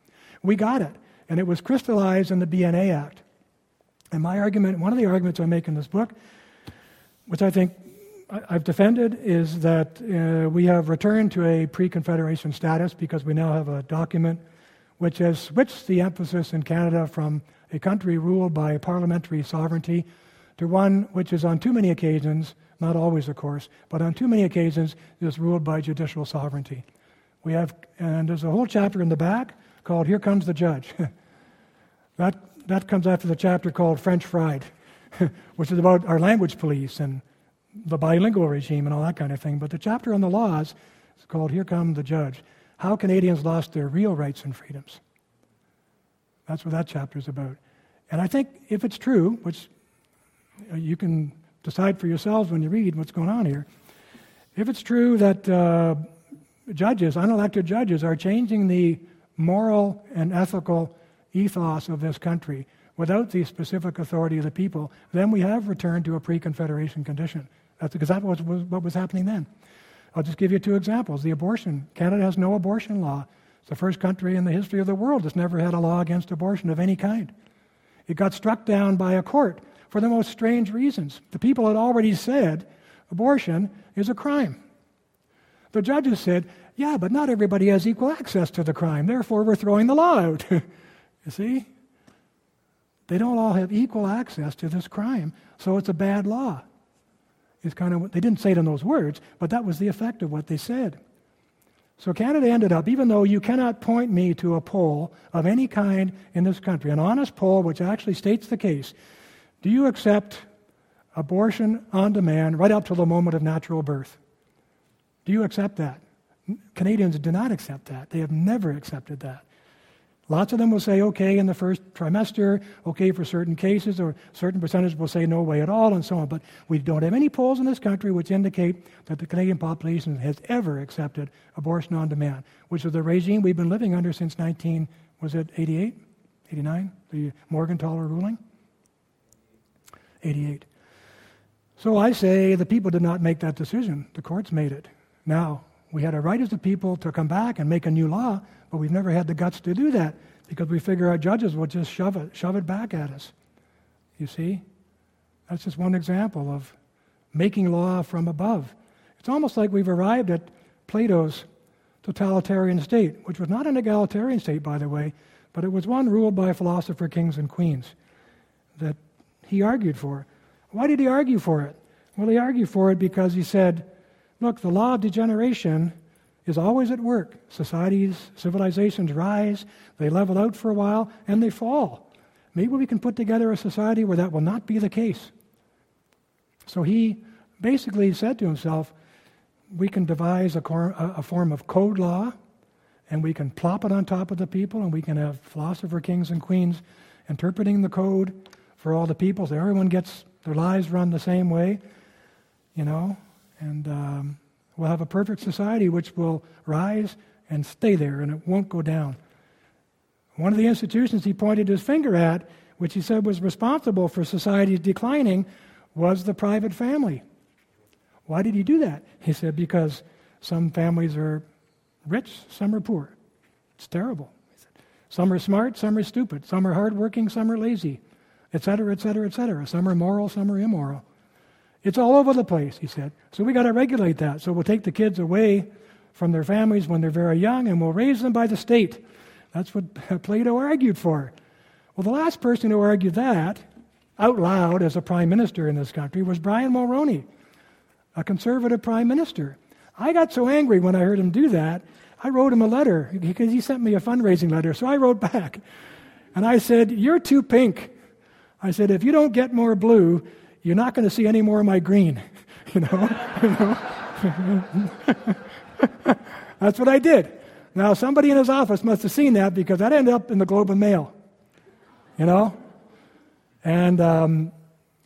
We got it, and it was crystallized in the BNA Act. And my argument, one of the arguments I make in this book, which I think I've defended is that uh, we have returned to a pre Confederation status because we now have a document which has switched the emphasis in Canada from a country ruled by parliamentary sovereignty to one which is on too many occasions, not always, of course, but on too many occasions is ruled by judicial sovereignty. We have, and there's a whole chapter in the back called Here Comes the Judge. that, that comes after the chapter called French Fried, which is about our language police and the bilingual regime and all that kind of thing. But the chapter on the laws is called Here Come the Judge How Canadians Lost Their Real Rights and Freedoms. That's what that chapter is about. And I think if it's true, which you can decide for yourselves when you read what's going on here, if it's true that uh, judges, unelected judges, are changing the moral and ethical ethos of this country without the specific authority of the people, then we have returned to a pre Confederation condition. That's because that was, was what was happening then. I'll just give you two examples. The abortion. Canada has no abortion law. It's the first country in the history of the world that's never had a law against abortion of any kind. It got struck down by a court for the most strange reasons. The people had already said abortion is a crime. The judges said, yeah, but not everybody has equal access to the crime, therefore we're throwing the law out. you see? They don't all have equal access to this crime, so it's a bad law is kind of they didn't say it in those words, but that was the effect of what they said. So Canada ended up, even though you cannot point me to a poll of any kind in this country, an honest poll which actually states the case, do you accept abortion on demand right up to the moment of natural birth? Do you accept that? Canadians do not accept that. They have never accepted that. Lots of them will say okay in the first trimester, okay for certain cases, or certain percentage will say no way at all, and so on. But we don't have any polls in this country which indicate that the Canadian population has ever accepted abortion on demand, which is the regime we've been living under since 19, was it 88, 89, the Morgentaler ruling? 88. So I say the people did not make that decision. The courts made it. Now, we had a right as a people to come back and make a new law, but we've never had the guts to do that because we figure our judges will just shove it, shove it back at us. You see? That's just one example of making law from above. It's almost like we've arrived at Plato's totalitarian state, which was not an egalitarian state, by the way, but it was one ruled by philosopher kings and queens that he argued for. Why did he argue for it? Well, he argued for it because he said, look, the law of degeneration is always at work. Societies, civilizations rise, they level out for a while, and they fall. Maybe we can put together a society where that will not be the case. So he basically said to himself, we can devise a, cor- a form of code law, and we can plop it on top of the people, and we can have philosopher kings and queens interpreting the code for all the people so everyone gets their lives run the same way, you know, and. Um, We'll have a perfect society which will rise and stay there and it won't go down. One of the institutions he pointed his finger at, which he said was responsible for society's declining, was the private family. Why did he do that? He said, because some families are rich, some are poor. It's terrible. Some are smart, some are stupid. Some are hardworking, some are lazy, etc., etc., etc. Some are moral, some are immoral. It's all over the place, he said. So we got to regulate that. So we'll take the kids away from their families when they're very young and we'll raise them by the state. That's what Plato argued for. Well, the last person who argued that out loud as a prime minister in this country was Brian Mulroney, a conservative prime minister. I got so angry when I heard him do that, I wrote him a letter because he sent me a fundraising letter. So I wrote back and I said, You're too pink. I said, If you don't get more blue, you're not going to see any more of my green. you know? That's what I did. Now, somebody in his office must have seen that because that ended up in the Globe and Mail. You know? And um,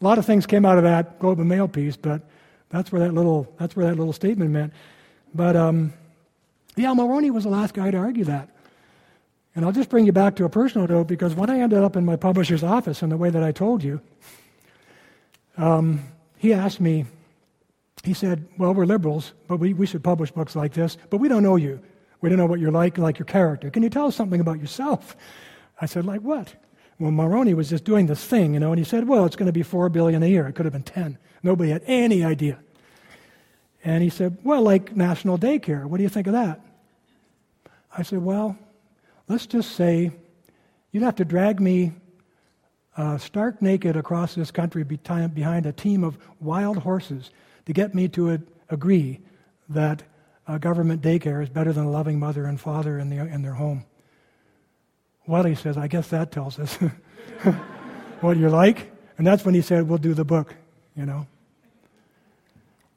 a lot of things came out of that Globe and Mail piece, but that's where that little, that's where that little statement meant. But um, yeah, Mulroney was the last guy to argue that. And I'll just bring you back to a personal note because when I ended up in my publisher's office in the way that I told you, um, he asked me, he said, Well, we're liberals, but we, we should publish books like this, but we don't know you. We don't know what you're like, like your character. Can you tell us something about yourself? I said, Like what? Well, Mulroney was just doing this thing, you know, and he said, Well, it's going to be four billion a year. It could have been ten. Nobody had any idea. And he said, Well, like national daycare. What do you think of that? I said, Well, let's just say you'd have to drag me uh, stark naked across this country behind a team of wild horses to get me to a, agree that a government daycare is better than a loving mother and father in, the, in their home. Well, he says, I guess that tells us what you're like. And that's when he said, We'll do the book, you know.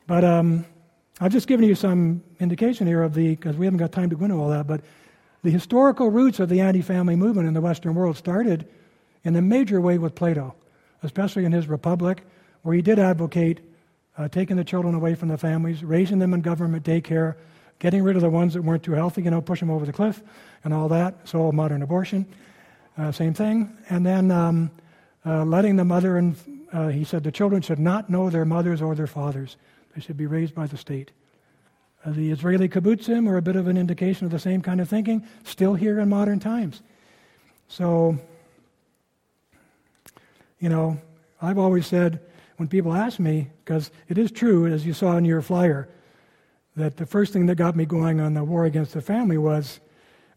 But um, I've just given you some indication here of the, because we haven't got time to go into all that, but the historical roots of the anti family movement in the Western world started in a major way with Plato, especially in his Republic, where he did advocate uh, taking the children away from the families, raising them in government daycare, getting rid of the ones that weren't too healthy, you know, push them over the cliff and all that. So, modern abortion, uh, same thing. And then um, uh, letting the mother and uh, he said the children should not know their mothers or their fathers. They should be raised by the state. Uh, the Israeli kibbutzim are a bit of an indication of the same kind of thinking, still here in modern times. So, you know, I've always said when people ask me, because it is true, as you saw in your flyer, that the first thing that got me going on the war against the family was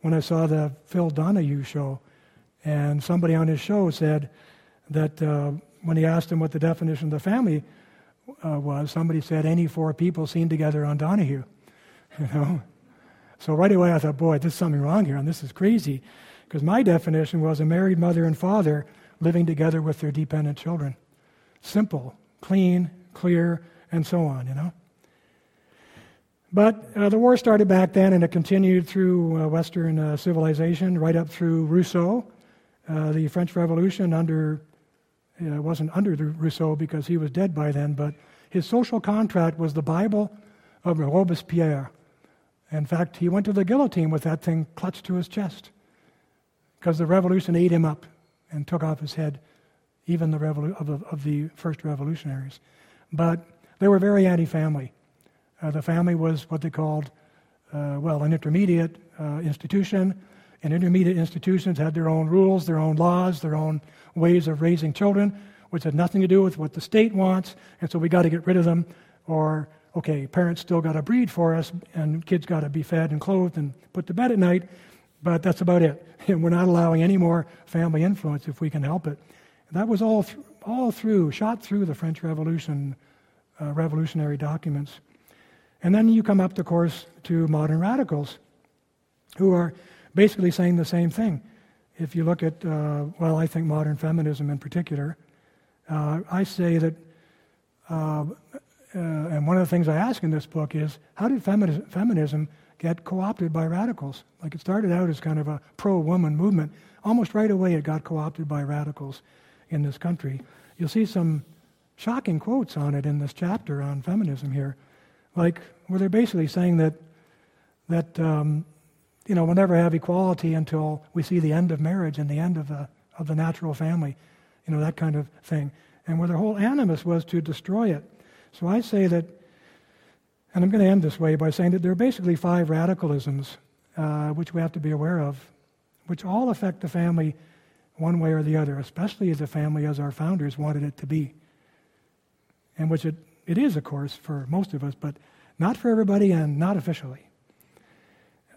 when I saw the Phil Donahue show. And somebody on his show said that uh, when he asked him what the definition of the family uh, was, somebody said any four people seen together on Donahue. You know? So right away I thought, boy, there's something wrong here, and this is crazy. Because my definition was a married mother and father living together with their dependent children. Simple, clean, clear, and so on, you know. But uh, the war started back then, and it continued through uh, Western uh, civilization, right up through Rousseau. Uh, the French Revolution under it wasn't under Rousseau because he was dead by then, but his social contract was the Bible of Robespierre. In fact, he went to the guillotine with that thing clutched to his chest because the revolution ate him up and took off his head, even the revolu- of, the, of the first revolutionaries. But they were very anti family. Uh, the family was what they called, uh, well, an intermediate uh, institution. And intermediate institutions had their own rules, their own laws, their own ways of raising children, which had nothing to do with what the state wants. And so we got to get rid of them. Or, okay, parents still got to breed for us, and kids got to be fed and clothed and put to bed at night. But that's about it. And we're not allowing any more family influence if we can help it. That was all, th- all through, shot through the French Revolution, uh, revolutionary documents. And then you come up, of course, to modern radicals who are basically saying the same thing. If you look at, uh, well, I think modern feminism in particular, uh, I say that, uh, uh and one of the things I ask in this book is how did femi- feminism get co opted by radicals? Like it started out as kind of a pro woman movement. Almost right away, it got co opted by radicals in this country. You'll see some shocking quotes on it in this chapter on feminism here. Like, where they're basically saying that, that um, you know, we'll never have equality until we see the end of marriage and the end of the, of the natural family, you know, that kind of thing. And where their whole animus was to destroy it. So I say that, and I'm going to end this way by saying that there are basically five radicalisms uh, which we have to be aware of, which all affect the family one way or the other, especially as a family as our founders wanted it to be, and which it It is, of course, for most of us, but not for everybody and not officially.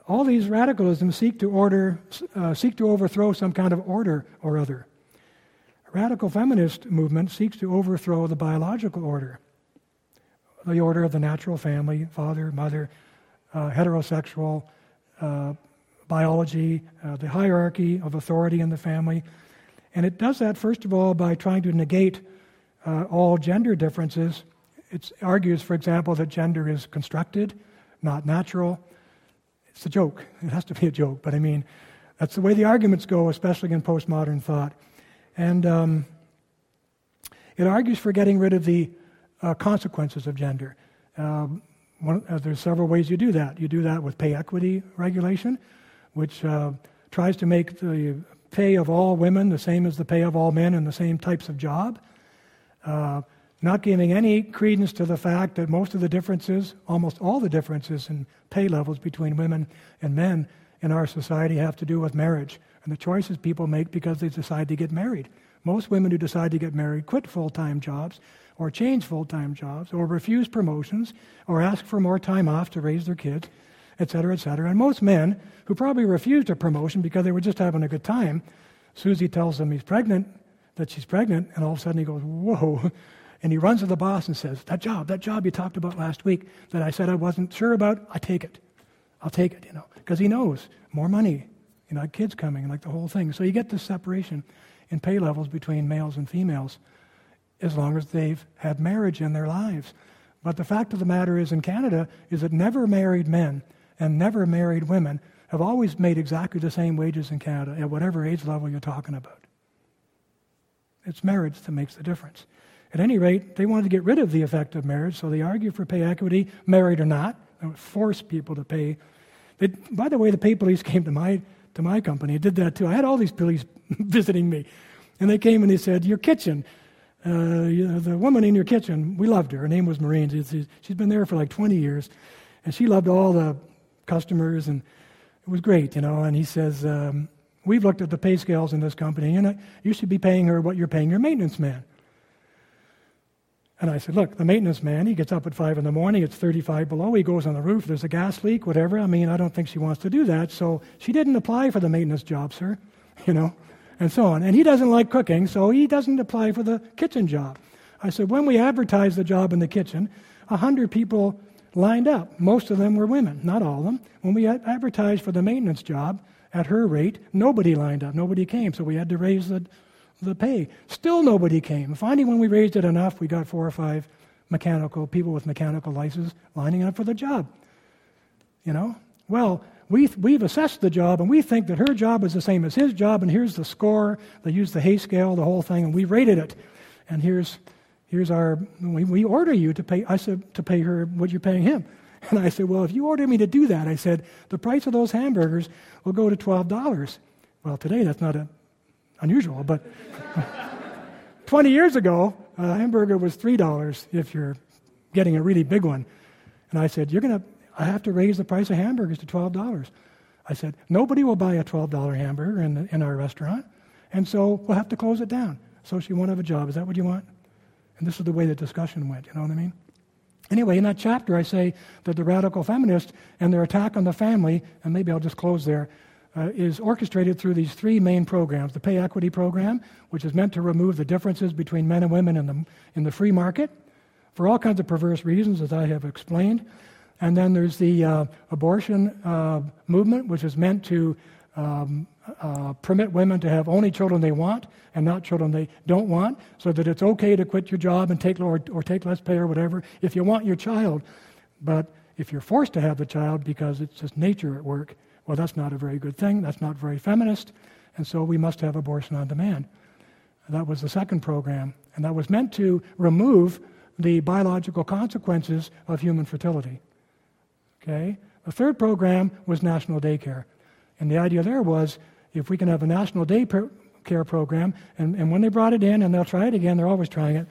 All these radicalisms seek to order, uh, seek to overthrow some kind of order or other. A radical feminist movement seeks to overthrow the biological order, the order of the natural family, father, mother, uh, heterosexual uh, biology, uh, the hierarchy of authority in the family. And it does that, first of all, by trying to negate uh, all gender differences. It argues, for example, that gender is constructed, not natural. It's a joke. It has to be a joke, but I mean, that's the way the arguments go, especially in postmodern thought. And um, it argues for getting rid of the uh, consequences of gender. Um, one, uh, there's several ways you do that. You do that with pay equity regulation, which uh, tries to make the pay of all women the same as the pay of all men in the same types of job. Uh, not giving any credence to the fact that most of the differences, almost all the differences in pay levels between women and men in our society have to do with marriage and the choices people make because they decide to get married. Most women who decide to get married quit full time jobs or change full time jobs or refuse promotions or ask for more time off to raise their kids, et cetera, et cetera. And most men who probably refused a promotion because they were just having a good time, Susie tells them he's pregnant, that she's pregnant, and all of a sudden he goes, Whoa. And he runs to the boss and says, That job, that job you talked about last week that I said I wasn't sure about, I take it. I'll take it, you know, because he knows more money, you know, kids coming, like the whole thing. So you get this separation in pay levels between males and females as long as they've had marriage in their lives. But the fact of the matter is, in Canada, is that never married men and never married women have always made exactly the same wages in Canada at whatever age level you're talking about. It's marriage that makes the difference. At any rate, they wanted to get rid of the effect of marriage, so they argued for pay equity, married or not. They would force people to pay. They, by the way, the pay police came to my, to my company. It did that too. I had all these police visiting me. And they came and they said, Your kitchen, uh, you know, the woman in your kitchen, we loved her. Her name was Maureen. She's been there for like 20 years. And she loved all the customers, and it was great, you know. And he says, um, We've looked at the pay scales in this company. You, know, you should be paying her what you're paying your maintenance man. And I said, Look, the maintenance man, he gets up at 5 in the morning, it's 35 below, he goes on the roof, there's a gas leak, whatever. I mean, I don't think she wants to do that. So she didn't apply for the maintenance job, sir, you know, and so on. And he doesn't like cooking, so he doesn't apply for the kitchen job. I said, When we advertised the job in the kitchen, 100 people lined up. Most of them were women, not all of them. When we advertised for the maintenance job at her rate, nobody lined up, nobody came, so we had to raise the the pay. Still nobody came. Finally, when we raised it enough, we got four or five mechanical people with mechanical licenses lining up for the job. You know? Well, we've, we've assessed the job and we think that her job is the same as his job, and here's the score. They used the hay scale, the whole thing, and we rated it. And here's, here's our, we, we order you to pay, I said, to pay her what you're paying him. And I said, well, if you order me to do that, I said, the price of those hamburgers will go to $12. Well, today that's not a unusual, but 20 years ago, a hamburger was $3 if you're getting a really big one. And I said, You're going to, I have to raise the price of hamburgers to $12. I said, Nobody will buy a $12 hamburger in, the, in our restaurant, and so we'll have to close it down. So she won't have a job. Is that what you want? And this is the way the discussion went, you know what I mean? Anyway, in that chapter, I say that the radical feminists and their attack on the family, and maybe I'll just close there, uh, is orchestrated through these three main programs the pay equity program, which is meant to remove the differences between men and women in the, in the free market for all kinds of perverse reasons, as I have explained. And then there's the uh, abortion uh, movement, which is meant to um, uh, permit women to have only children they want and not children they don't want, so that it's okay to quit your job and take or, or take less pay or whatever if you want your child. But if you're forced to have the child because it's just nature at work, well, that's not a very good thing. That's not very feminist. And so we must have abortion on demand. That was the second program. And that was meant to remove the biological consequences of human fertility. Okay? The third program was national daycare. And the idea there was if we can have a national daycare program, and, and when they brought it in, and they'll try it again, they're always trying it,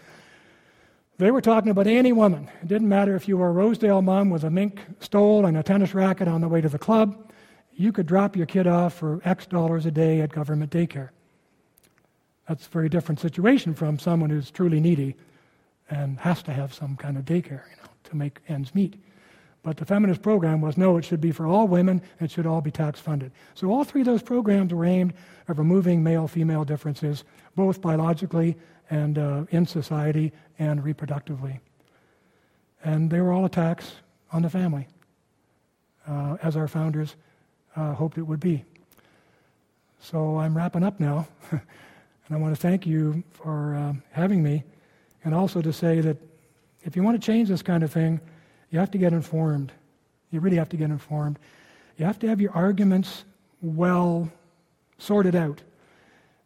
they were talking about any woman. It didn't matter if you were a Rosedale mom with a mink stole and a tennis racket on the way to the club you could drop your kid off for X dollars a day at government daycare. That's a very different situation from someone who's truly needy and has to have some kind of daycare, you know, to make ends meet. But the feminist program was no, it should be for all women, it should all be tax funded. So all three of those programs were aimed at removing male female differences, both biologically and uh, in society and reproductively. And they were all attacks on the family, uh, as our founders uh, hoped it would be. So I'm wrapping up now, and I want to thank you for um, having me, and also to say that if you want to change this kind of thing, you have to get informed. You really have to get informed. You have to have your arguments well sorted out.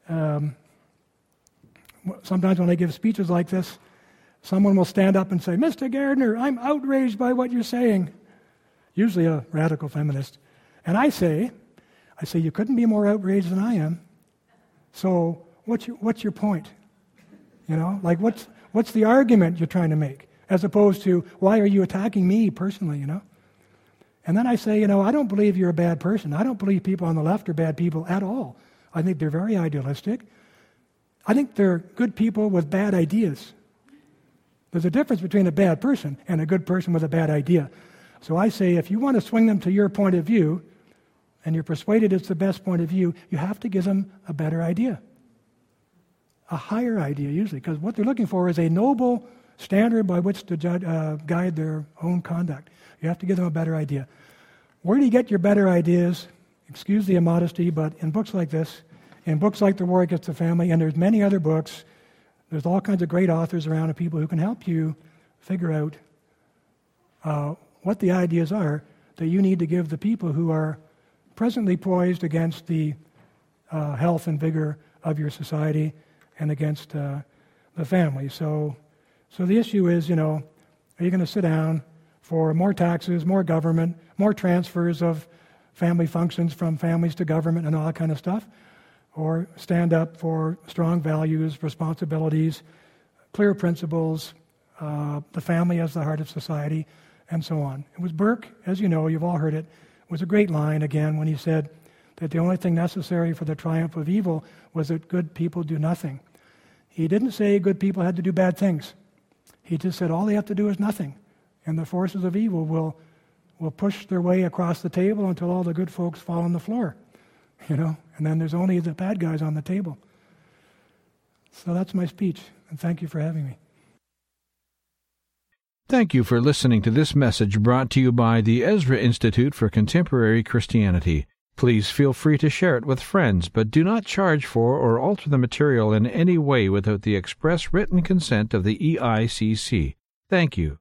Um, sometimes when I give speeches like this, someone will stand up and say, Mr. Gairdner, I'm outraged by what you're saying. Usually a radical feminist. And I say, I say, you couldn't be more outraged than I am. So what's your, what's your point? You know, like what's, what's the argument you're trying to make? As opposed to, why are you attacking me personally, you know? And then I say, you know, I don't believe you're a bad person. I don't believe people on the left are bad people at all. I think they're very idealistic. I think they're good people with bad ideas. There's a difference between a bad person and a good person with a bad idea. So I say if you want to swing them to your point of view and you're persuaded it's the best point of view, you have to give them a better idea. A higher idea, usually, because what they're looking for is a noble standard by which to judge, uh, guide their own conduct. You have to give them a better idea. Where do you get your better ideas? Excuse the immodesty, but in books like this, in books like The War Against the Family, and there's many other books. There's all kinds of great authors around and people who can help you figure out uh, what the ideas are that you need to give the people who are presently poised against the uh, health and vigor of your society and against uh, the family. So, so the issue is, you know, are you going to sit down for more taxes, more government, more transfers of family functions from families to government and all that kind of stuff? or stand up for strong values, responsibilities, clear principles, uh, the family as the heart of society, and so on. It was Burke, as you know, you've all heard it, was a great line again when he said that the only thing necessary for the triumph of evil was that good people do nothing. He didn't say good people had to do bad things. He just said all they have to do is nothing, and the forces of evil will, will push their way across the table until all the good folks fall on the floor you know, and then there's only the bad guys on the table. So that's my speech, and thank you for having me. Thank you for listening to this message brought to you by the Ezra Institute for Contemporary Christianity. Please feel free to share it with friends, but do not charge for or alter the material in any way without the express written consent of the EICC. Thank you.